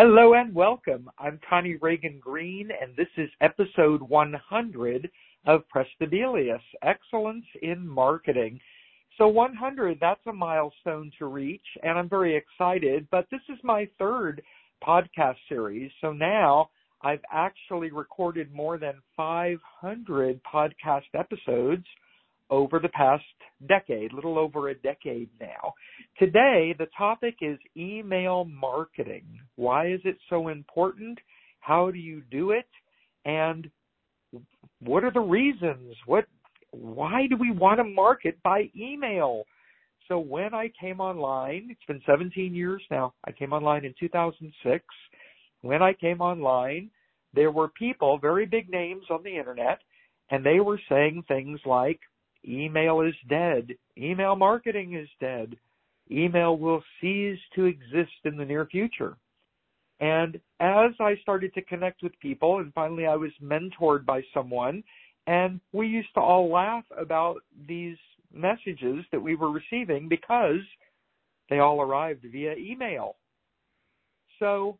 Hello and welcome. I'm Connie Ragen Green, and this is episode 100 of Praestabilis Excellence in Marketing. So, 100, that's a milestone to reach, and I'm very excited. But this is my third podcast series. So now I've actually recorded more than 500 podcast episodes over the past decade, little over a decade now. Today, the topic is email marketing. Why is it so important? How do you do it? And what are the reasons? What why do we want to market by email? So when I came online, it's been 17 years now. I came online in 2006. When I came online, there were people, very big names on the internet, and they were saying things like Email is dead. Email marketing is dead. Email will cease to exist in the near future. And as I started to connect with people, and finally I was mentored by someone, and we used to all laugh about these messages that we were receiving because they all arrived via email. So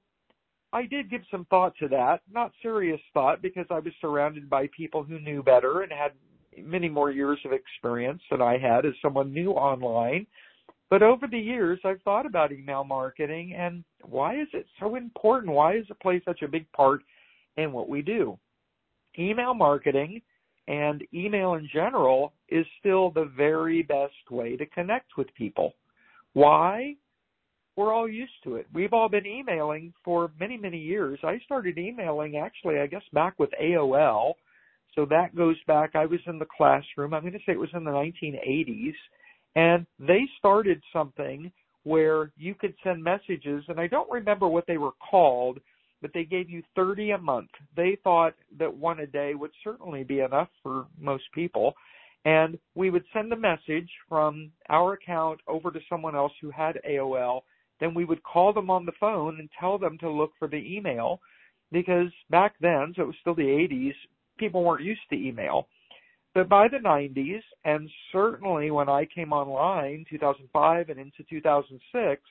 I did give some thought to that, not serious thought because I was surrounded by people who knew better and had many more years of experience than I had as someone new online. But over the years, I've thought about email marketing and why is it so important? Why does it play such a big part in what we do? Email marketing and email in general is still the very best way to connect with people. Why? We're all used to it. We've all been emailing for many, many years. I started emailing actually, I guess, back with AOL so that goes back, I was in the classroom, I'm going to say it was in the 1980s, and they started something where you could send messages, and I don't remember what they were called, but they gave you 30 a month. They thought that one a day would certainly be enough for most people. And we would send a message from our account over to someone else who had AOL. Then we would call them on the phone and tell them to look for the email because back then, so it was still the 80s, people weren't used to email. But by the 90s, and certainly when I came online, 2005 and into 2006,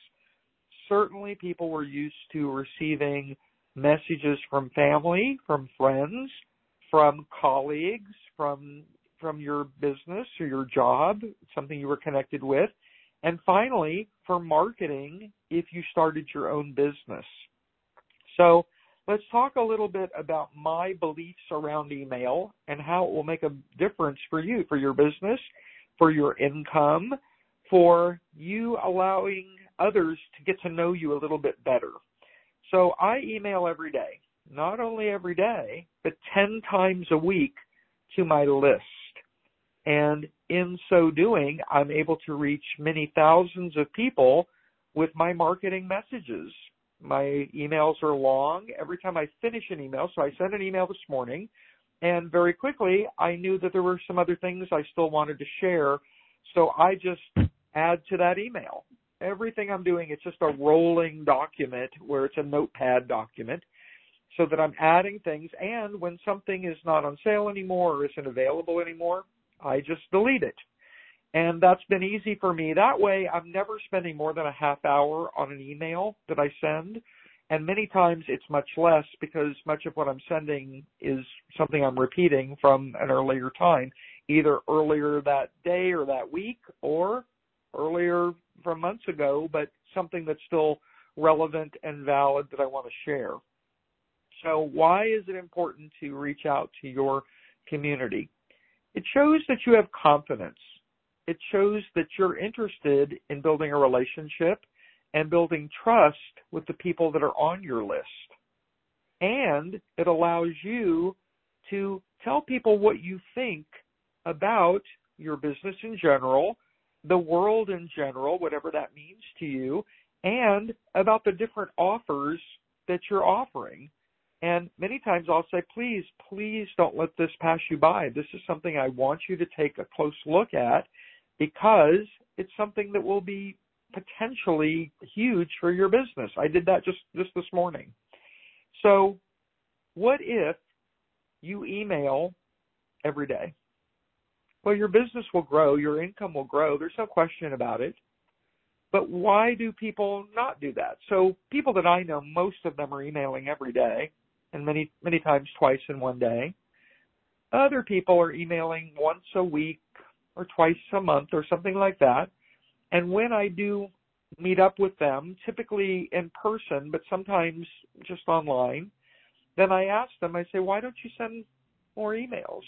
certainly people were used to receiving messages from family, from friends, from colleagues, from from your business or your job, something you were connected with, and finally for marketing if you started your own business. So let's talk a little bit about my beliefs around email and how it will make a difference for you, for your business, for your income, for you allowing others to get to know you a little bit better. So I email every day, not only every day, but 10 times a week to my list. And in so doing, I'm able to reach many thousands of people with my marketing messages my emails are long. Every time I finish an email, so I sent an email this morning, and very quickly I knew that there were some other things I still wanted to share. So I just add to that email. Everything I'm doing, it's just a rolling document where it's a notepad document so that I'm adding things. And when something is not on sale anymore or isn't available anymore, I just delete it. And that's been easy for me. That way, I'm never spending more than a half hour on an email that I send. And many times it's much less because much of what I'm sending is something I'm repeating from an earlier time, either earlier that day or that week or earlier from months ago, but something that's still relevant and valid that I want to share. So, why is it important to reach out to your community? It shows that you have confidence it shows that you're interested in building a relationship and building trust with the people that are on your list. And it allows you to tell people what you think about your business in general, the world in general, whatever that means to you, and about the different offers that you're offering. And many times I'll say, please, please don't let this pass you by. This is something I want you to take a close look at because it's something that will be potentially huge for your business. I did that just just this morning. So, what if you email every day? Well, your business will grow, your income will grow. There's no question about it. But why do people not do that? So people that I know, most of them are emailing every day and many, many times twice in one day. Other people are emailing once a week or twice a month or something like that. And when I do meet up with them, typically in person, but sometimes just online, then I ask them, I say, why don't you send more emails?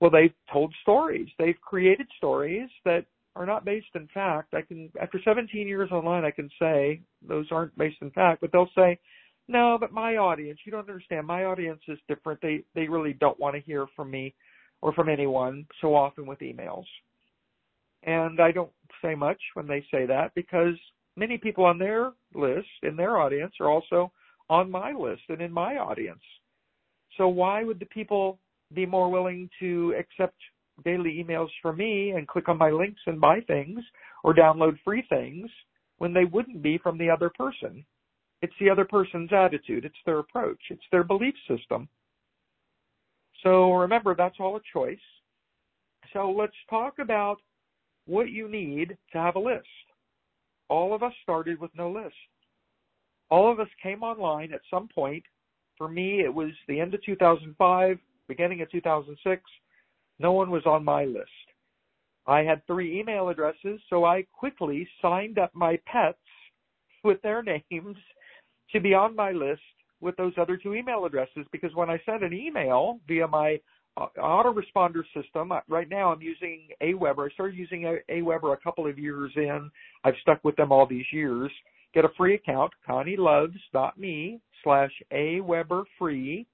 Well, they've told stories. They've created stories that are not based in fact. I can, after 17 years online, I can say those aren't based in fact, but they'll say, no, but my audience, you don't understand. My audience is different. They, they really don't want to hear from me or from anyone so often with emails. And I don't say much when they say that because many people on their list, in their audience, are also on my list and in my audience. So why would the people be more willing to accept daily emails from me and click on my links and buy things or download free things when they wouldn't be from the other person? It's the other person's attitude. It's their approach. It's their belief system. So remember, that's all a choice. So let's talk about what you need to have a list. All of us started with no list. All of us came online at some point. For me, it was the end of 2005, beginning of 2006. No one was on my list. I had three email addresses, so I quickly signed up my pets with their names to be on my list with those other two email addresses because when I send an email via my uh, autoresponder system, uh, right now I'm using Aweber. I started using Aweber a couple of years in. I've stuck with them all these years. Get a free account, connieloves.me slash Aweber free.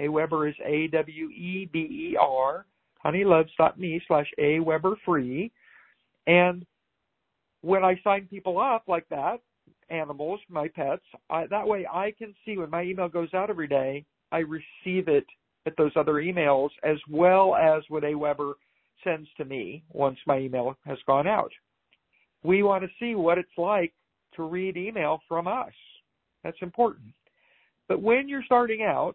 Aweber is A-W-E-B-E-R. connieloves.me slash Aweber free. And when I sign people up like that, animals, my pets. I, that way I can see when my email goes out every day, I receive it at those other emails as well as what Aweber sends to me once my email has gone out. We want to see what it's like to read email from us. That's important. But when you're starting out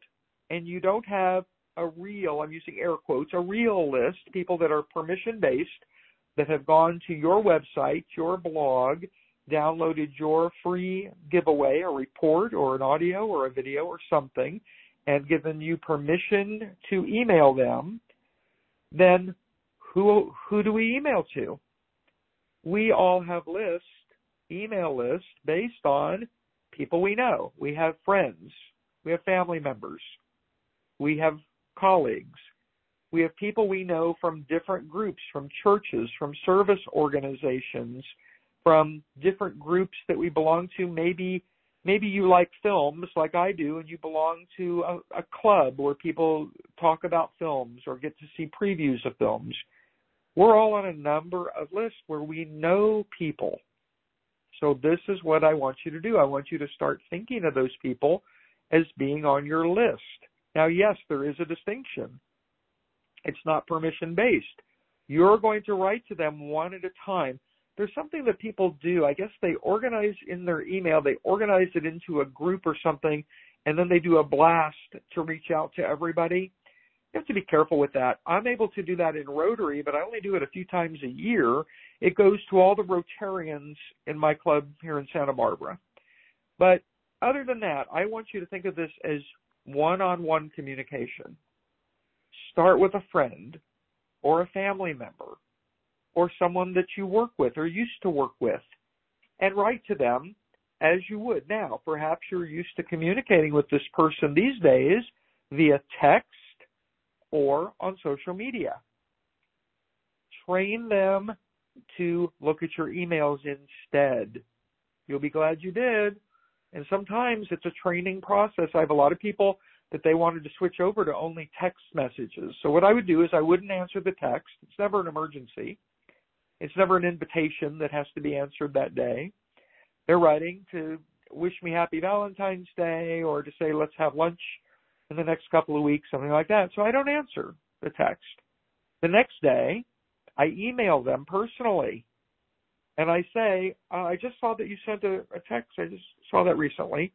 and you don't have a real, I'm using air quotes, a real list, people that are permission based, that have gone to your website, your blog, downloaded your free giveaway, a report or an audio or a video or something, and given you permission to email them, then who who do we email to? We all have lists, email lists based on people we know. We have friends, we have family members, we have colleagues, we have people we know from different groups, from churches, from service organizations, from different groups that we belong to. Maybe maybe you like films like I do and you belong to a, a club where people talk about films or get to see previews of films. We're all on a number of lists where we know people. So this is what I want you to do. I want you to start thinking of those people as being on your list. Now, yes, there is a distinction. It's not permission based. You're going to write to them one at a time there's something that people do. I guess they organize in their email, they organize it into a group or something, and then they do a blast to reach out to everybody. You have to be careful with that. I'm able to do that in Rotary, but I only do it a few times a year. It goes to all the Rotarians in my club here in Santa Barbara. But other than that, I want you to think of this as one on one communication. Start with a friend or a family member or someone that you work with or used to work with and write to them as you would now. Perhaps you're used to communicating with this person these days via text or on social media. Train them to look at your emails instead. You'll be glad you did. And sometimes it's a training process. I have a lot of people that they wanted to switch over to only text messages. So what I would do is I wouldn't answer the text. It's never an emergency. It's never an invitation that has to be answered that day. They're writing to wish me happy Valentine's Day or to say let's have lunch in the next couple of weeks, something like that. So I don't answer the text. The next day, I email them personally and I say, uh, I just saw that you sent a, a, text. I just saw that recently.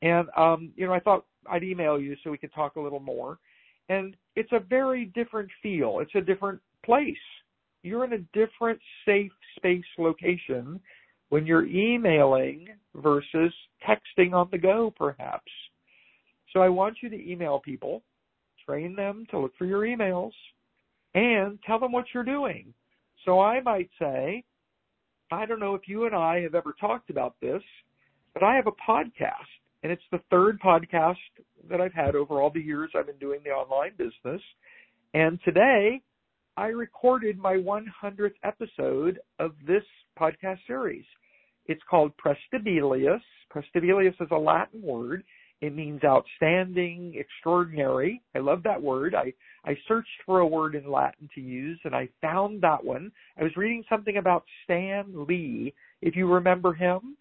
And, um, you know, I thought I'd email you so we could talk a little more. And it's a very different feel. It's a different place you're in a different safe space location when you're emailing versus texting on the go, perhaps. So I want you to email people, train them to look for your emails, and tell them what you're doing. So I might say, I don't know if you and I have ever talked about this, but I have a podcast, and it's the third podcast that I've had over all the years I've been doing the online business. And today, I recorded my 100th episode of this podcast series. It's called Praestabilis. Praestabilis is a Latin word. It means outstanding, extraordinary. I love that word. I, I searched for a word in Latin to use and I found that one. I was reading something about Stan Lee, if you remember him,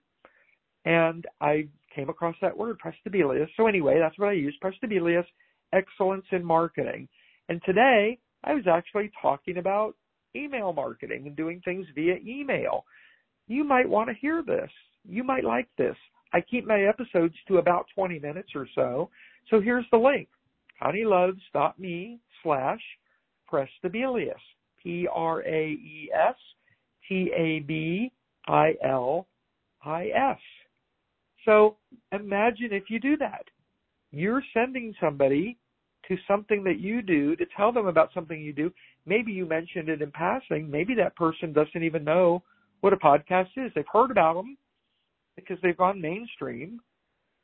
and I came across that word, Praestabilis. So anyway, that's what I use, Praestabilis, excellence in marketing. And today I was actually talking about email marketing and doing things via email. You might want to hear this. You might like this. I keep my episodes to about 20 minutes or so. So here's the link, connieloves.me slash praestabilis, P-R-A-E-S-T-A-B-I-L-I-S. So imagine if you do that. You're sending somebody to something that you do to tell them about something you do. Maybe you mentioned it in passing. Maybe that person doesn't even know what a podcast is. They've heard about them because they've gone mainstream.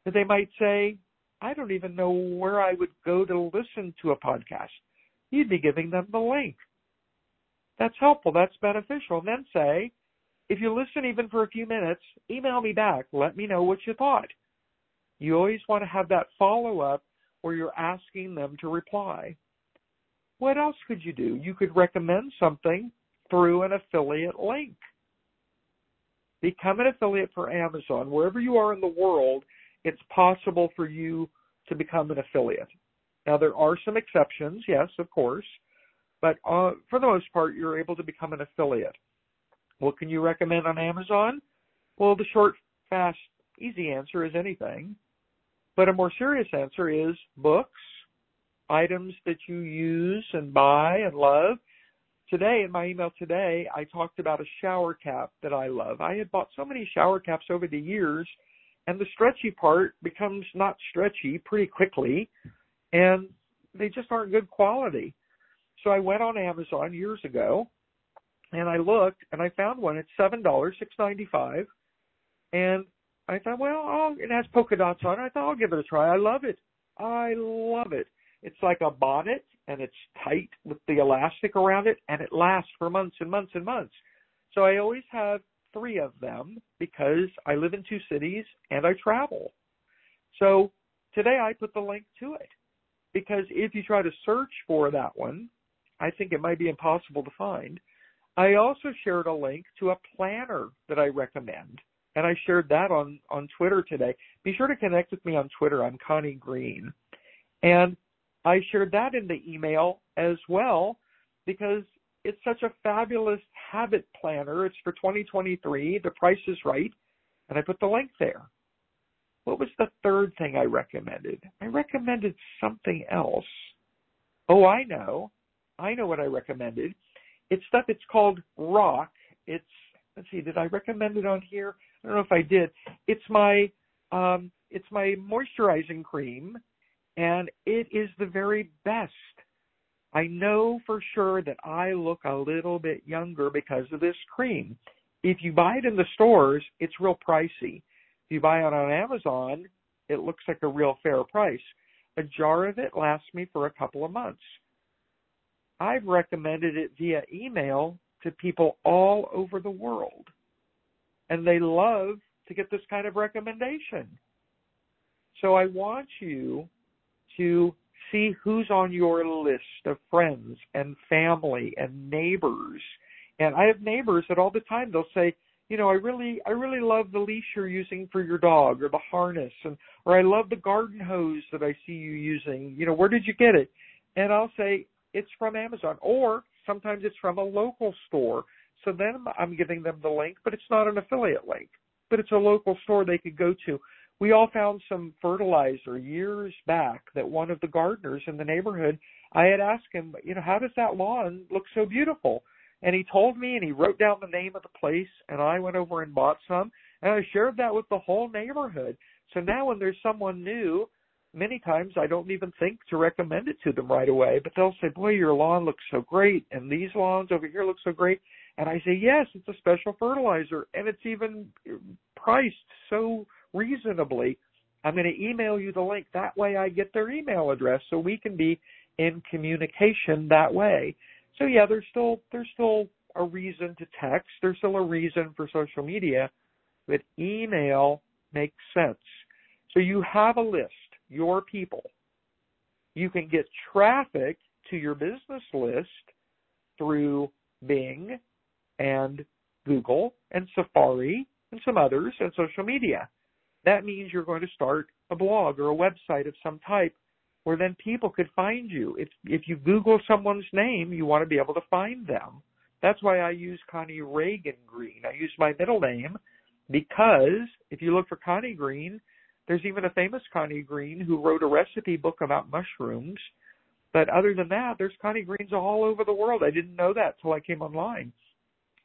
But they might say, I don't even know where I would go to listen to a podcast. You'd be giving them the link. That's helpful. That's beneficial. And then say, if you listen even for a few minutes, email me back. Let me know what you thought. You always want to have that follow up where you're asking them to reply. What else could you do? You could recommend something through an affiliate link. Become an affiliate for Amazon. Wherever you are in the world, it's possible for you to become an affiliate. Now, there are some exceptions, yes, of course, but uh, for the most part, you're able to become an affiliate. What can you recommend on Amazon? Well, the short, fast, easy answer is anything. But a more serious answer is books, items that you use and buy and love. Today, in my email today, I talked about a shower cap that I love. I had bought so many shower caps over the years, and the stretchy part becomes not stretchy pretty quickly, and they just aren't good quality. So I went on Amazon years ago, and I looked, and I found one at seven dollars, six ninety five, and I thought, well, it has polka dots on it. I thought I'll give it a try. I love it. I love it. It's like a bonnet and it's tight with the elastic around it and it lasts for months and months and months. So I always have three of them because I live in two cities and I travel. So today I put the link to it because if you try to search for that one, I think it might be impossible to find. I also shared a link to a planner that I recommend and I shared that on on Twitter today. Be sure to connect with me on Twitter. I'm Connie Green, and I shared that in the email as well because it's such a fabulous habit planner. It's for 2023. The price is right, and I put the link there. What was the third thing I recommended? I recommended something else. Oh, I know. I know what I recommended. It's stuff. It's called Rock. It's let's see. Did I recommend it on here? I don't know if I did. It's my um, it's my moisturizing cream, and it is the very best. I know for sure that I look a little bit younger because of this cream. If you buy it in the stores, it's real pricey. If you buy it on Amazon, it looks like a real fair price. A jar of it lasts me for a couple of months. I've recommended it via email to people all over the world and they love to get this kind of recommendation. So I want you to see who's on your list of friends and family and neighbors. And I have neighbors that all the time they'll say, you know, I really I really love the leash you're using for your dog or the harness and or I love the garden hose that I see you using. You know, where did you get it? And I'll say it's from Amazon or sometimes it's from a local store so then I'm giving them the link, but it's not an affiliate link, but it's a local store they could go to. We all found some fertilizer years back that one of the gardeners in the neighborhood, I had asked him, you know, how does that lawn look so beautiful? And he told me and he wrote down the name of the place and I went over and bought some and I shared that with the whole neighborhood. So now when there's someone new, many times I don't even think to recommend it to them right away, but they'll say, "Boy, your lawn looks so great and these lawns over here look so great." And I say, "Yes, it's a special fertilizer and it's even uh, priced so reasonably. I'm going to email you the link. That way I get their email address so we can be in communication that way." So yeah, there's still there's still a reason to text. There's still a reason for social media, but email makes sense. So you have a list, your people. You can get traffic to your business list through Bing and Google and Safari and some others and social media. That means you're going to start a blog or a website of some type where then people could find you. If if you Google someone's name, you want to be able to find them. That's why I use Connie Ragen Green. I use my middle name because if you look for Connie Green, there's even a famous Connie Green who wrote a recipe book about mushrooms. But other than that, there's Connie Greens all over the world. I didn't know that till I came online.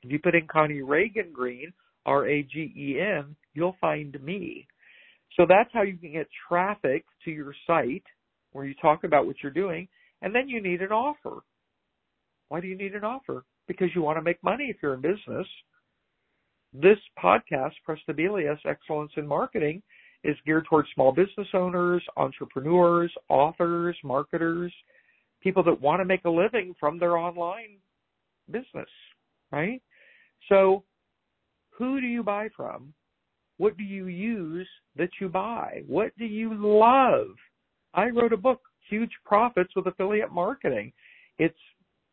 If you put in Connie Ragen Green, R A G E N, you'll find me. So that's how you can get traffic to your site where you talk about what you're doing, and then you need an offer. Why do you need an offer? Because you want to make money if you're in business. This podcast, Praestabilis Excellence in Marketing, is geared towards small business owners, entrepreneurs, authors, marketers, people that want to make a living from their online business, right? So, who do you buy from? What do you use that you buy? What do you love? I wrote a book, Huge Profits with Affiliate Marketing. It's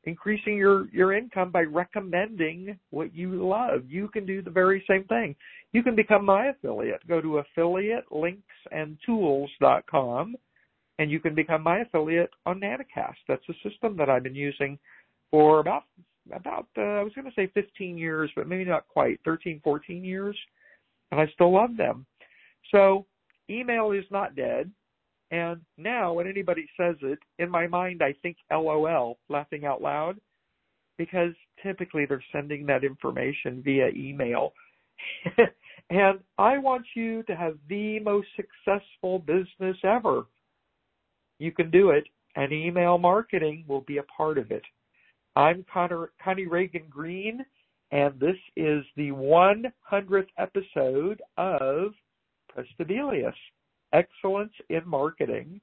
increasing your your income by recommending what you love. You can do the very same thing. You can become my affiliate. Go to affiliatelinksandtools.com and you can become my affiliate on Nanacast. That's a system that I've been using for about about uh, I was going to say 15 years, but maybe not quite, 13, 14 years, and I still love them. So, email is not dead. And now when anybody says it, in my mind I think LOL, laughing out loud, because typically they're sending that information via email. and I want you to have the most successful business ever. You can do it, and email marketing will be a part of it. I'm Connor, Connie Ragen Green, and this is the 100th episode of Praestabilis excellence in marketing